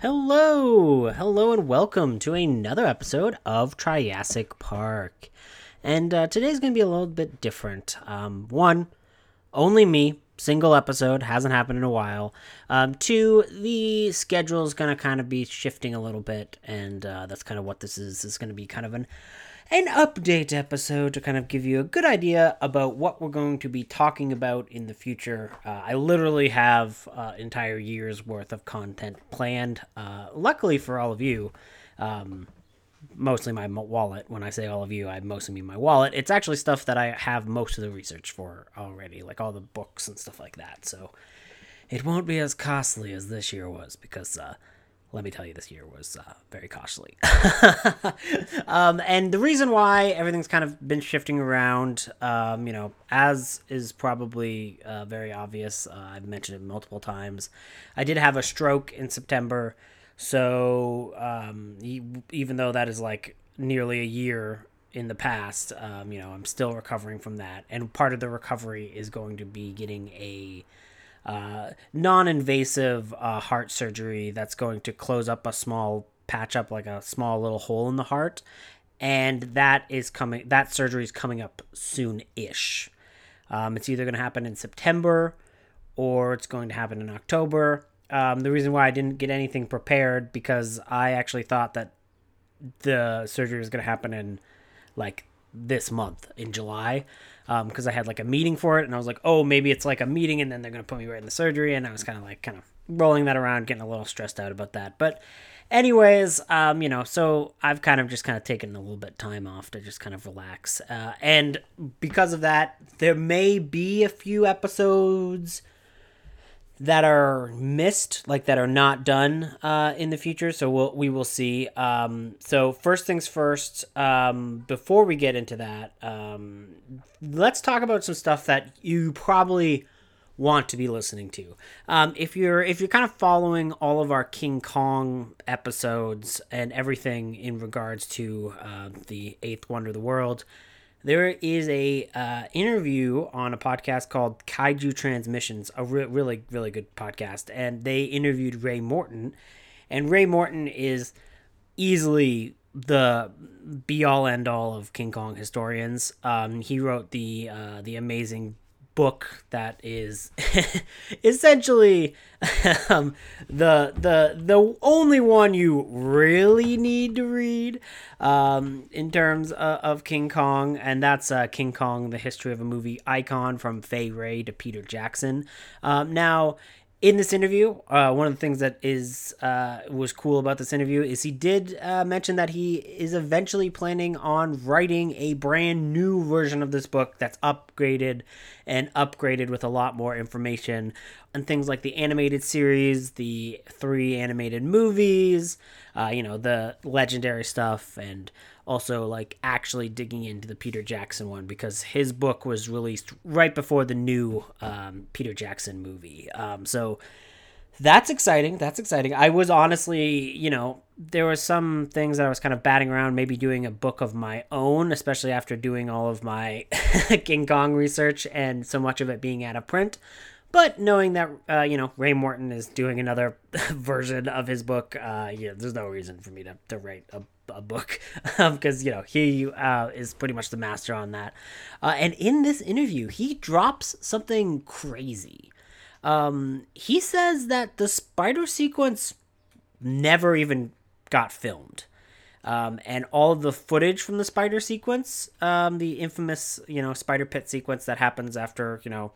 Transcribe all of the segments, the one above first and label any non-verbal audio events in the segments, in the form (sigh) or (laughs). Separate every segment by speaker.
Speaker 1: Hello, hello, and welcome to another episode of Triassic Park. And uh, today's going to be a little bit different. Um, one, only me, single episode, hasn't happened in a while. Um, two, the schedule is going to kind of be shifting a little bit, and uh, that's kind of what this is. Is going to be kind of an an update episode to kind of give you a good idea about what we're going to be talking about in the future. Uh, I literally have uh, entire year's worth of content planned. Uh, luckily for all of you, um, mostly my wallet. When I say all of you, I mostly mean my wallet. It's actually stuff that I have most of the research for already, like all the books and stuff like that. So it won't be as costly as this year was because uh, let me tell you, this year was uh, very costly. (laughs) um, and the reason why everything's kind of been shifting around, um, you know, as is probably uh, very obvious, uh, I've mentioned it multiple times. I did have a stroke in September. So um, even though that is like nearly a year in the past, um, you know, I'm still recovering from that. And part of the recovery is going to be getting a uh, non-invasive uh, heart surgery that's going to close up a small patch up like a small little hole in the heart. And that is coming that surgery is coming up soon-ish. Um, it's either going to happen in september or it's going to happen in october. Um, the reason why i didn't get anything prepared because i actually thought that the surgery was going to happen in like this month in july because um, I had like a meeting for it, and I was like, oh, maybe it's like a meeting, and then they're gonna put me right in the surgery, and I was kind of like kind of rolling that around, getting a little stressed out about that. But anyways, um, you know, so I've kind of just kind of taken a little bit time off to just kind of relax, uh, and because of that, there may be a few episodes that are missed, like that are not done uh, in the future. So we'll we will see. Um, so first things first. Um, before we get into that, um, let's talk about some stuff that you probably want to be listening to. Um, if you're if you're kind of following all of our King Kong episodes and everything in regards to uh, the Eighth Wonder of the World there is a uh, interview on a podcast called Kaiju Transmissions, a re- really really good podcast, and they interviewed Ray Morton, and Ray Morton is easily the be all end all of King Kong historians. Um, he wrote the uh, the amazing book that is (laughs) essentially (laughs) um, the the the only one you really need to read um, in terms of, of, King Kong, and that's uh, King Kong: The History of a Movie Icon from Fay Wray to Peter Jackson. Um, now, in this interview, uh, one of the things that is uh, was cool about this interview is he did uh, mention that he is eventually planning on writing a brand new version of this book that's upgraded and upgraded with a lot more information and things like the animated series, the three animated movies, uh, you know, the legendary stuff, and also like actually digging into the Peter Jackson one because his book was released right before the new um, Peter Jackson movie. Um, so that's exciting. That's exciting. I was honestly, you know, there were some things that I was kind of batting around, maybe doing a book of my own, especially after doing all of my (laughs) King Kong research and so much of it being out of print. But knowing that, uh, you know, Ray Morton is doing another (laughs) version of his book, uh, yeah, there's no reason for me to, to write a a book (laughs) because you know he uh, is pretty much the master on that. Uh, and in this interview, he drops something crazy. Um, he says that the spider sequence never even got filmed. Um, and all the footage from the spider sequence, um, the infamous, you know, spider pit sequence that happens after, you know,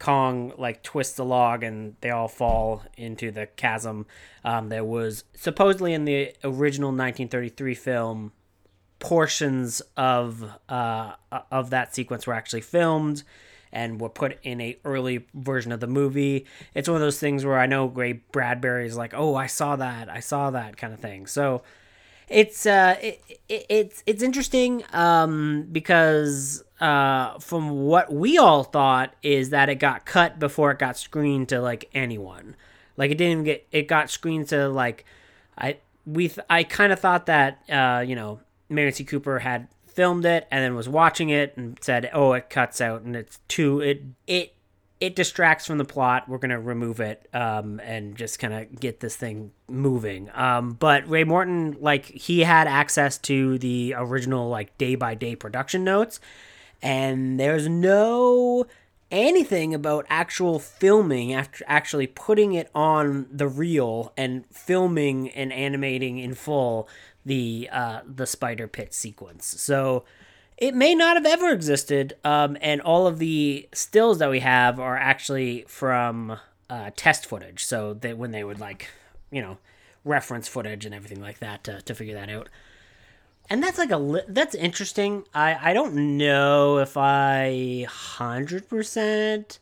Speaker 1: Kong like twists the log and they all fall into the chasm. Um, there was supposedly in the original 1933 film portions of uh, of that sequence were actually filmed and were put in a early version of the movie. It's one of those things where I know Ray Bradbury is like, "Oh, I saw that. I saw that." kind of thing. So it's uh it, it, it's it's interesting um because uh from what we all thought is that it got cut before it got screened to like anyone like it didn't get it got screened to like i we th- i kind of thought that uh you know Merian C Cooper had filmed it and then was watching it and said oh it cuts out and it's too it it it distracts from the plot. We're gonna remove it um, and just kind of get this thing moving. Um, but Ray Morton, like he had access to the original like day by day production notes, and there's no anything about actual filming after actually putting it on the reel and filming and animating in full the uh, the spider pit sequence. So it may not have ever existed, um, and all of the stills that we have are actually from uh, test footage. So that when they would like, you know, reference footage and everything like that to, to figure that out. And that's like a li- that's interesting. I I don't know if I hundred percent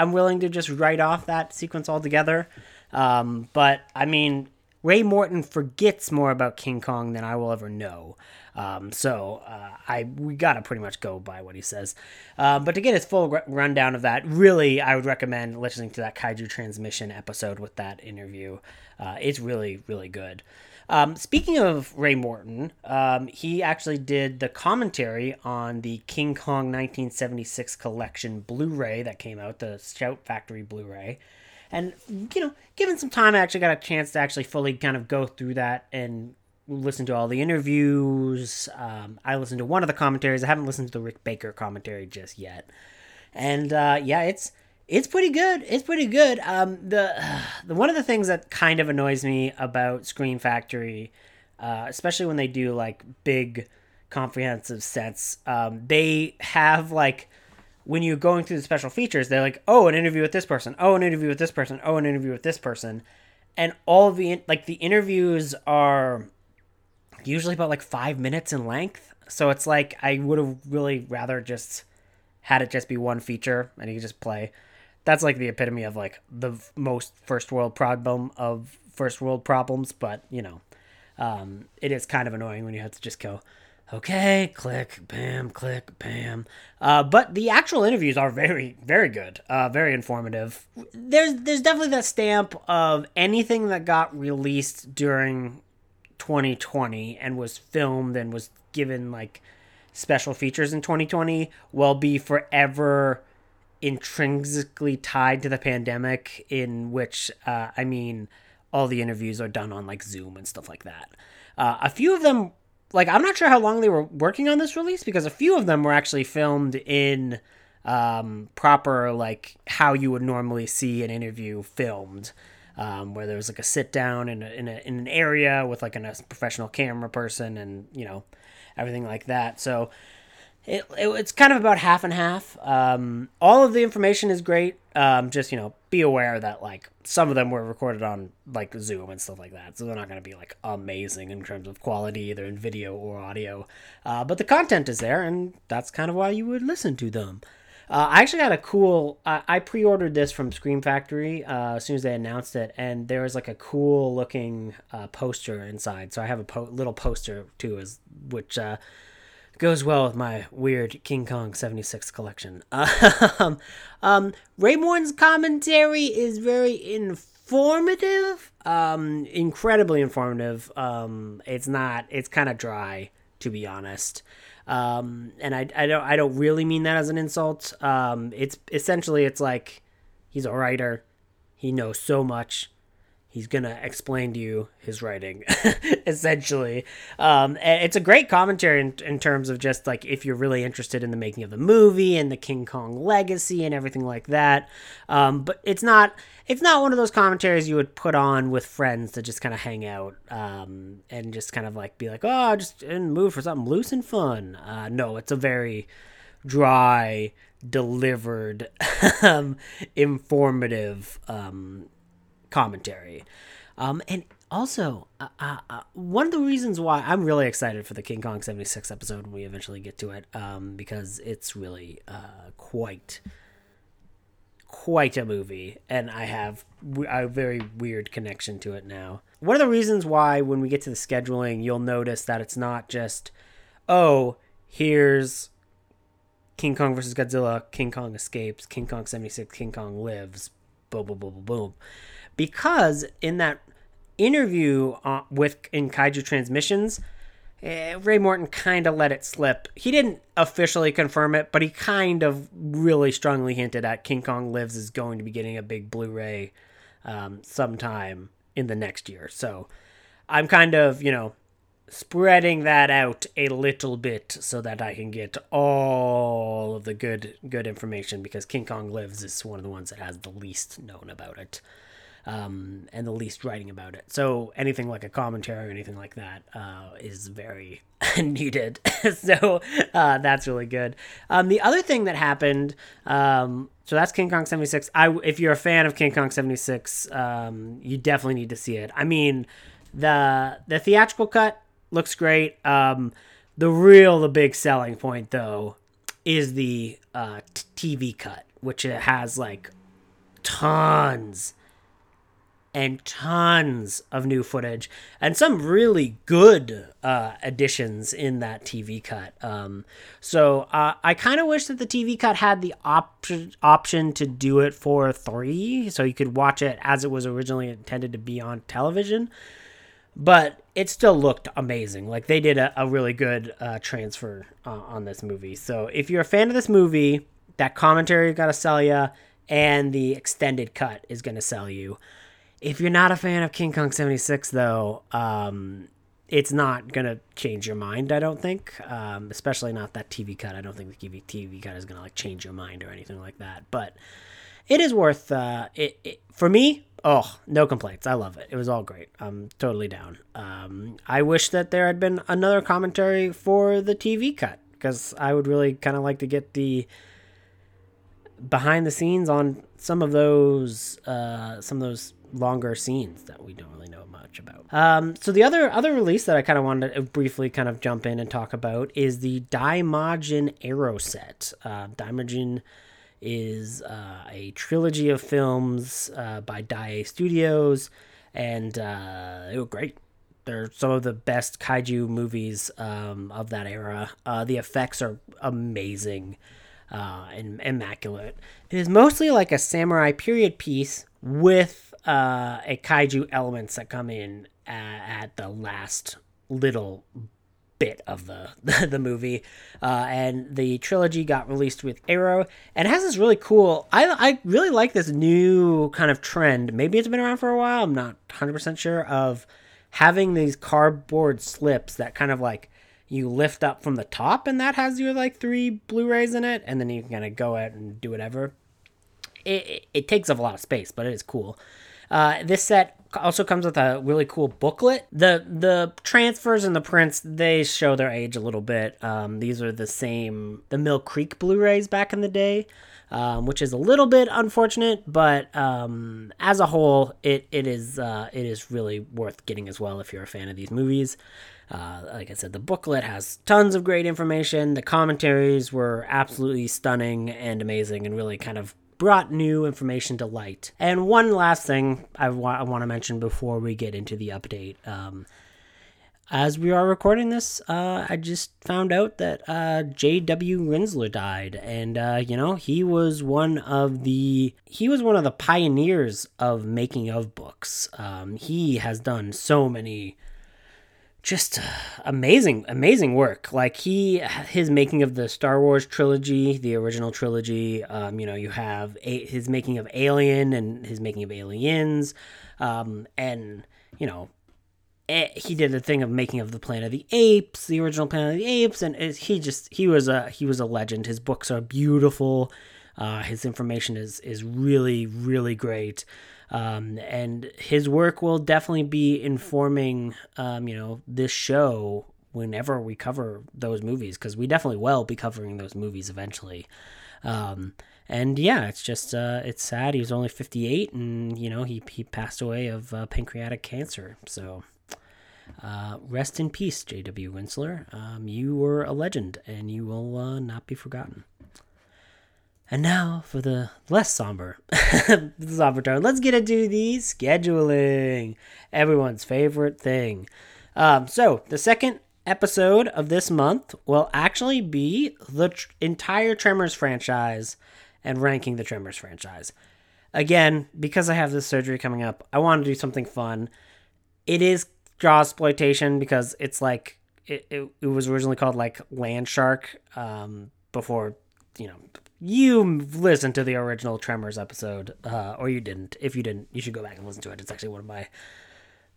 Speaker 1: I'm willing to just write off that sequence altogether. Um, but I mean, Ray Morton forgets more about King Kong than I will ever know. Um, so uh, I we gotta pretty much go by what he says. Uh, but to get his full r- rundown of that, really, I would recommend listening to that Kaiju Transmission episode with that interview. Uh, it's really really good. Um, speaking of Ray Morton, um, he actually did the commentary on the King Kong 1976 collection Blu-ray that came out, the Shout Factory Blu-ray. And you know, given some time, I actually got a chance to actually fully kind of go through that and listen to all the interviews. Um, I listened to one of the commentaries. I haven't listened to the Rick Baker commentary just yet. And uh, yeah, it's it's pretty good. It's pretty good. Um, the, (sighs) the one of the things that kind of annoys me about Scream Factory, uh, especially when they do like big, comprehensive sets, um, they have like when you're going through the special features, they're like, oh, an interview with this person, oh, an interview with this person, oh, an interview with this person, and all the like the interviews are usually about like five minutes in length. So it's like I would have really rather just had it just be one feature and you could just play. That's like the epitome of like the most first world problem of first world problems, but you know, um, it is kind of annoying when you have to just go, okay, click, bam, click, bam. Uh, but the actual interviews are very, very good, uh, very informative. There's there's definitely that stamp of anything that got released during 2020 and was filmed and was given like special features in 2020 will be forever intrinsically tied to the pandemic in which uh, i mean all the interviews are done on like zoom and stuff like that uh, a few of them like i'm not sure how long they were working on this release because a few of them were actually filmed in um, proper like how you would normally see an interview filmed um, where there was like a sit down in, a, in, a, in an area with like a professional camera person and you know everything like that. So it, it, it's kind of about half and half um, all of the information is great um, just you know be aware that like some of them were recorded on like zoom and stuff like that so they're not going to be like amazing in terms of quality either in video or audio uh, but the content is there and that's kind of why you would listen to them uh, I actually got a cool. Uh, I pre-ordered this from Scream Factory uh, as soon as they announced it, and there was like a cool looking uh, poster inside. So I have a po- little poster too, as which uh, goes well with my weird King Kong '76 collection. (laughs) um, um, Ray Morton's commentary is very informative, um, incredibly informative. Um, it's not. It's kind of dry, to be honest. Um, and I, I don't I don't really mean that as an insult. Um, it's essentially it's like he's a writer. He knows so much. He's gonna explain to you his writing, (laughs) essentially. Um, it's a great commentary in, in terms of just like if you're really interested in the making of the movie and the King Kong legacy and everything like that. Um, but it's not it's not one of those commentaries you would put on with friends to just kind of hang out um, and just kind of like be like, oh, just in the mood for something loose and fun. Uh, no, it's a very dry, delivered, (laughs) um, informative um, commentary. Um, and also, uh, uh, uh, one of the reasons why I'm really excited for the King Kong 76 episode when we eventually get to it, um, because it's really uh, quite quite a movie, and I have a very weird connection to it now. One of the reasons why, when we get to the scheduling, you'll notice that it's not just, oh, here's King Kong versus Godzilla, King Kong escapes, King Kong 76, King Kong lives, boom, boom, boom, boom, boom. Because in that interview uh, with in Kaiju Transmissions, eh, Ray Morton kind of let it slip. He didn't officially confirm it, but he kind of really strongly hinted at King Kong Lives is going to be getting a big Blu-ray um, sometime in the next year. So I'm kind of, you know, spreading that out a little bit so that I can get all of the good good information because King Kong Lives is one of the ones that has the least known about it. Um, and the least writing about it. So anything like a commentary or anything like that uh, is very (laughs) needed. (laughs) so uh, that's really good. Um, the other thing that happened, um, so that's King Kong 76. I, if you're a fan of King Kong 76, um, you definitely need to see it. I mean, the the theatrical cut looks great. Um, the real, the big selling point though, is the uh, t- TV cut, which it has like tons and tons of new footage and some really good uh, additions in that TV cut. Um, so uh, I kind of wish that the TV cut had the option option to do it for three, so you could watch it as it was originally intended to be on television. But it still looked amazing. Like they did a, a really good uh, transfer uh, on this movie. So if you're a fan of this movie, that commentary got to sell you, and the extended cut is going to sell you. If you're not a fan of King Kong 76, though, um, it's not going to change your mind, I don't think. Um, especially not that TV cut. I don't think the TV, TV cut is going to like change your mind or anything like that. But it is worth uh, it, it for me. Oh, no complaints. I love it. It was all great. I'm totally down. Um, I wish that there had been another commentary for the TV cut because I would really kind of like to get the behind the scenes on some of those uh, some of those longer scenes that we don't really know much about. Um, so the other other release that I kind of wanted to briefly kind of jump in and talk about is the Daimajin Arrow set. Uh, Daimajin is uh, a trilogy of films uh, by Daiei Studios, and uh, they were great. They're some of the best kaiju movies um, of that era. Uh, the effects are amazing uh, and immaculate. It is mostly like a samurai period piece with uh, a kaiju elements that come in uh, at the last little bit of the (laughs) the movie, uh, and the trilogy got released with Arrow, and it has this really cool. I I really like this new kind of trend. Maybe it's been around for a while. I'm not 100 percent sure of having these cardboard slips that kind of like you lift up from the top, and that has your like three Blu-rays in it, and then you can kind of go out and do whatever. It, it, it takes up a lot of space, but it is cool. Uh, this set also comes with a really cool booklet. The the transfers and the prints they show their age a little bit. Um, these are the same the Mill Creek Blu-rays back in the day. Um, which is a little bit unfortunate, but um, as a whole, it it is uh, it is really worth getting as well if you're a fan of these movies. Uh, like I said, the booklet has tons of great information. The commentaries were absolutely stunning and amazing, and really kind of brought new information to light. And one last thing I, wa- I want to mention before we get into the update. Um, as we are recording this, uh, I just found out that uh, J.W. Rinzler died, and uh, you know he was one of the he was one of the pioneers of making of books. Um, he has done so many just uh, amazing amazing work. Like he his making of the star wars trilogy the original trilogy um, you know you have a, his making of alien and his making of aliens um, and you know eh, he did the thing of making of the planet of the apes the original planet of the apes and he just he was a he was a legend. His books are beautiful. Uh, his information is is really really great um, and his work will definitely be informing, um, you know, this show whenever we cover those movies because we definitely will be covering those movies eventually. Um, and yeah, it's just uh, it's sad. He was only 58, and you know he he passed away of uh, pancreatic cancer. So. Uh, rest in peace, J.W. Rinzler. Um, you were a legend, and you will uh, not be forgotten. And now for the less somber, (laughs) somber tone. Let's get into the scheduling, everyone's favorite thing. Um, so the second episode of this month will actually be the tr- entire Tremors franchise and ranking the Tremors franchise. Again, because I have this surgery coming up, I want to do something fun. It is jaw exploitation because it's like it, it, it was originally called like Land Shark um, before you know you listened to the original Tremors episode, uh, or you didn't. If you didn't, you should go back and listen to it. It's actually one of my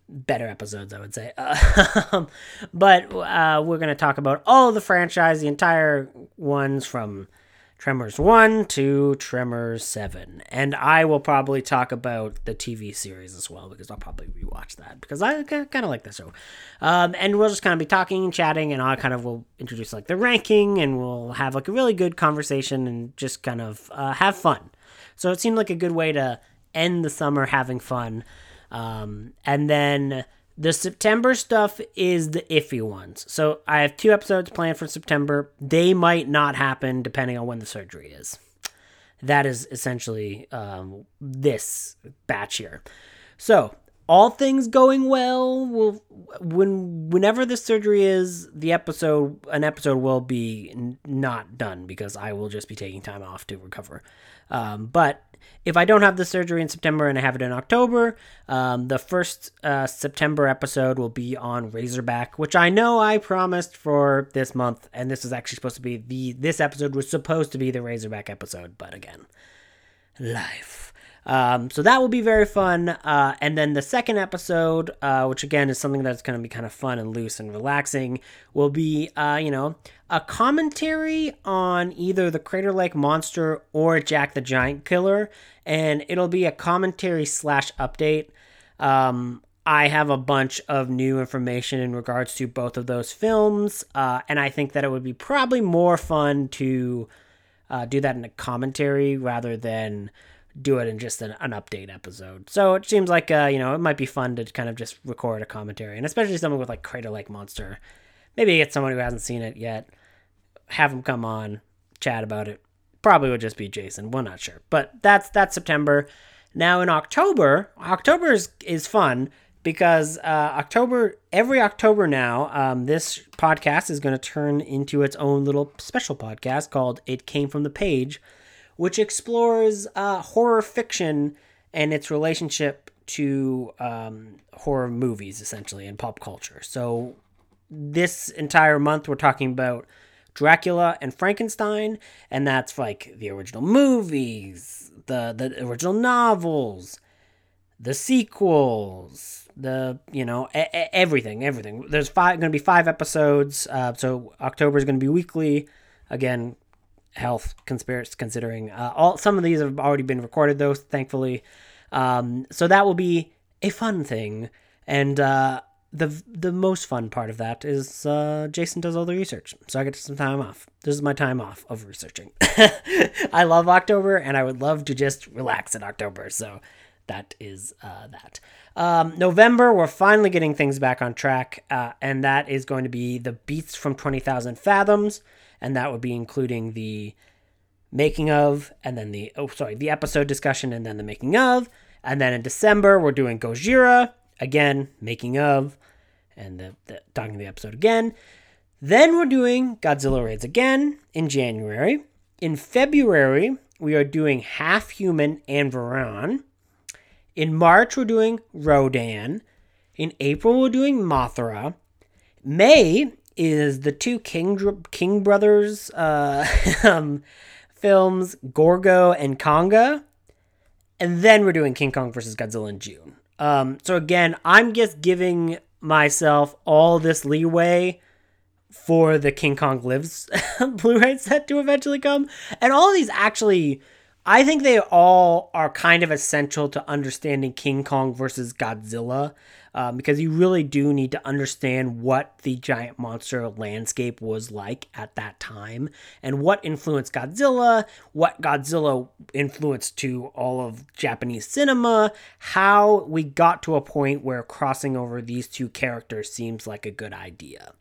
Speaker 1: better episodes, I would say. Uh, (laughs) but uh, we're going to talk about all the franchise, the entire ones from Tremors 1 to Tremors 7. And I will probably talk about the TV series as well because I'll probably rewatch that because I kind of like the show. Um, and we'll just kind of be talking and chatting, and I kind of will introduce like the ranking and we'll have like a really good conversation and just kind of uh, have fun. So it seemed like a good way to end the summer having fun. Um, and then the September stuff is the iffy ones. So I have two episodes planned for September. They might not happen depending on when the surgery is. That is essentially um, this batch here. So all things going well, will when whenever the surgery is, the episode an episode will be n- not done because I will just be taking time off to recover. Um, but if I don't have the surgery in September and I have it in October, um, the first uh, September episode will be on Razorback, which I know I promised for this month, and this is actually supposed to be the this episode was supposed to be the Razorback episode, but again, life. Um, so that will be very fun. Uh, and then the second episode, uh, which again is something that's going to be kind of fun and loose and relaxing, will be, uh, you know, a commentary on either the Crater Lake Monster or Jack the Giant Killer. And it'll be a commentary slash update. Um, I have a bunch of new information in regards to both of those films. Uh, and I think that it would be probably more fun to uh, do that in a commentary rather than do it in just an, an update episode. So it seems like uh, you know it might be fun to kind of just record a commentary, and especially someone with like Crater Lake Monster. Maybe get someone who hasn't seen it yet, have them come on, chat about it. Probably would just be Jason. We're not sure, but that's that's September. Now in October, October is, is fun because uh, October every October now, um, this podcast is going to turn into its own little special podcast called "It Came from the Page." Which explores uh, horror fiction and its relationship to um, horror movies, essentially, and pop culture. So, this entire month, we're talking about Dracula and Frankenstein, and that's like the original movies, the the original novels, the sequels, the you know everything, everything. There's five going to be five episodes. Uh, so October is going to be weekly. Again, health conspiracy considering uh, all some of these have already been recorded though thankfully. Um, so that will be a fun thing. And uh, the the most fun part of that is uh, Jason does all the research. So I get some time off. This is my time off of researching. (laughs) I love October and I would love to just relax in October. So that is uh, that. Um, November we're finally getting things back on track uh, and that is going to be the beast from 20,000 fathoms and that would be including the making of, and then the oh sorry, the episode discussion, and then the making of, and then in December we're doing Gojira again, making of, and the, the talking the episode again. Then we're doing Godzilla raids again in January. In February we are doing Half Human and Varan. In March we're doing Rodan. In April we're doing Mothra. May is the two King King brothers uh, (laughs) um, films, Gorgo and Konga, and then we're doing King Kong versus Godzilla in June. Um, so again, I'm just giving myself all this leeway for the King Kong Lives (laughs) Blu-ray set to eventually come, and all these actually. I think they all are kind of essential to understanding King Kong versus Godzilla um, because you really do need to understand what the giant monster landscape was like at that time and what influenced Godzilla, what Godzilla influenced to all of Japanese cinema, how we got to a point where crossing over these two characters seems like a good idea.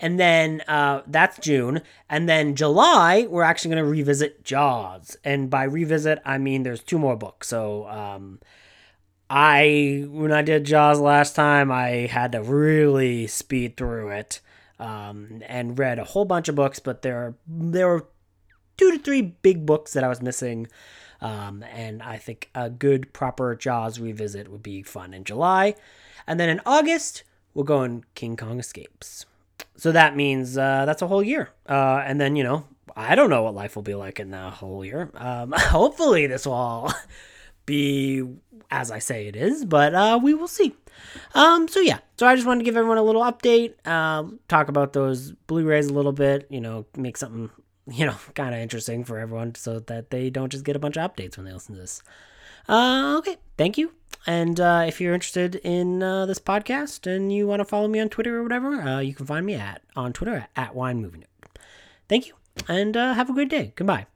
Speaker 1: And then uh, that's June. And then July, we're actually going to revisit Jaws. And by revisit, I mean there's two more books. So um, I when I did Jaws last time, I had to really speed through it um, and read a whole bunch of books, but there are, there were two to three big books that I was missing. Um, and I think a good proper Jaws revisit would be fun in July. And then in August, we'll go in King Kong Escapes. so that means uh, that's a whole year. Uh, and then, you know, I don't know what life will be like in the whole year. Um, (laughs) hopefully, this will all be as I say it is, but uh, we will see. Um, so yeah, so I just wanted to give everyone a little update, uh, talk about those Blu-rays a little bit, you know, make something, (laughs) you know, kind of interesting for everyone so that they don't just get a bunch of updates when they listen to this. Uh, okay, thank you. And uh, if you're interested in uh, this podcast and you want to follow me on Twitter or whatever, uh, you can find me at on Twitter at, at Wine Movie Nerd. Thank you, and uh, have a great day. Goodbye.